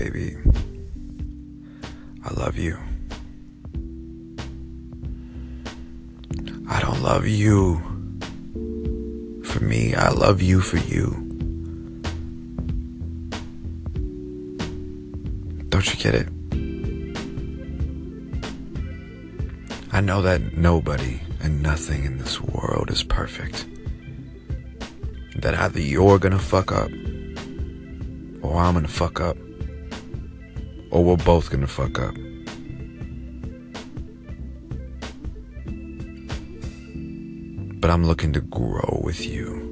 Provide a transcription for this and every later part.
baby. I love you. I don't love you for me. I love you for you. Don't you get it? I know that nobody and nothing in this world is perfect. That either you're gonna fuck up, or I'm gonna fuck up, or we're both gonna fuck up. But I'm looking to grow with you.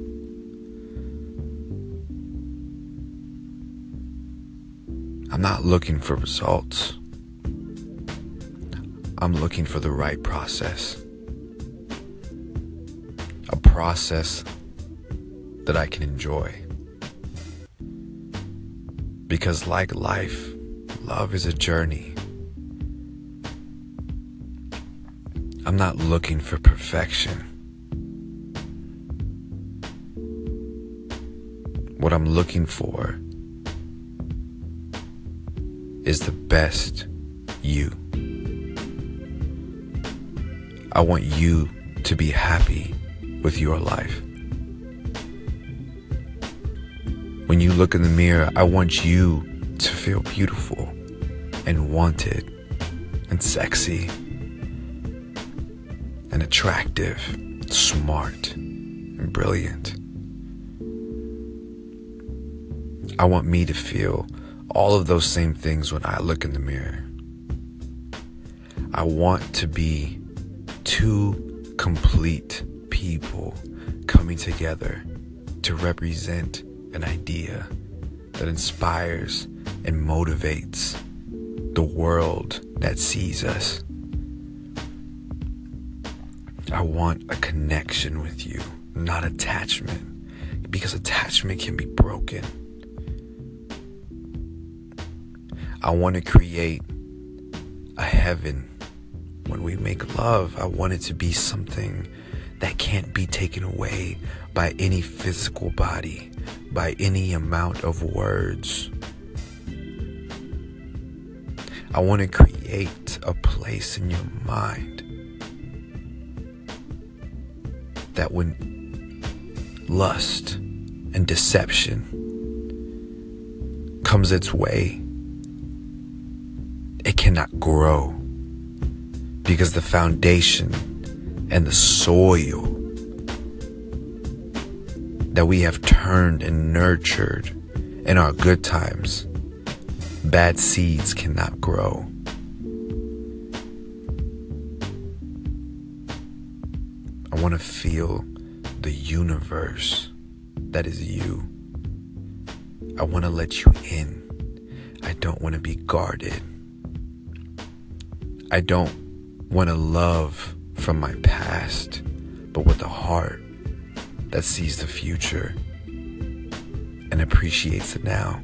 I'm not looking for results. I'm looking for the right process. A process that I can enjoy. Because, like life, love is a journey. I'm not looking for perfection. What I'm looking for is the best you. I want you to be happy with your life. When you look in the mirror, I want you to feel beautiful and wanted and sexy and attractive, smart and brilliant. I want me to feel all of those same things when I look in the mirror. I want to be two complete people coming together to represent an idea that inspires and motivates the world that sees us. I want a connection with you, not attachment, because attachment can be broken. I want to create a heaven when we make love. I want it to be something that can't be taken away by any physical body, by any amount of words. I want to create a place in your mind that when lust and deception comes its way, it cannot grow because the foundation and the soil that we have turned and nurtured in our good times, bad seeds cannot grow. I want to feel the universe that is you. I want to let you in. I don't want to be guarded. I don't want to love from my past, but with a heart that sees the future and appreciates it now.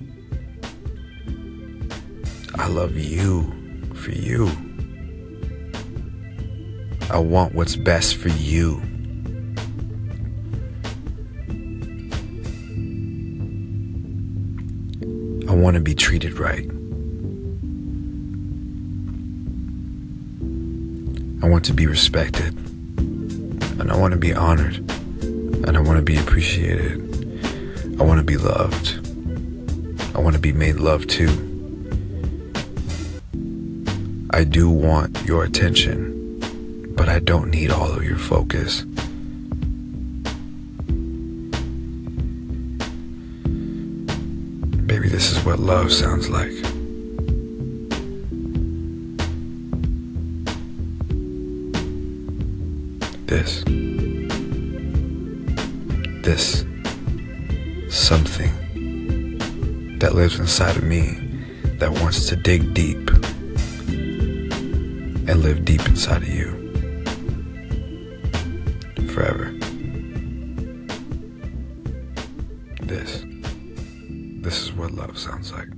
I love you for you. I want what's best for you. I want to be treated right. I want to be respected. And I want to be honored. And I want to be appreciated. I want to be loved. I want to be made love to. I do want your attention, but I don't need all of your focus. Baby, this is what love sounds like. This. This. Something that lives inside of me that wants to dig deep and live deep inside of you forever. This. This is what love sounds like.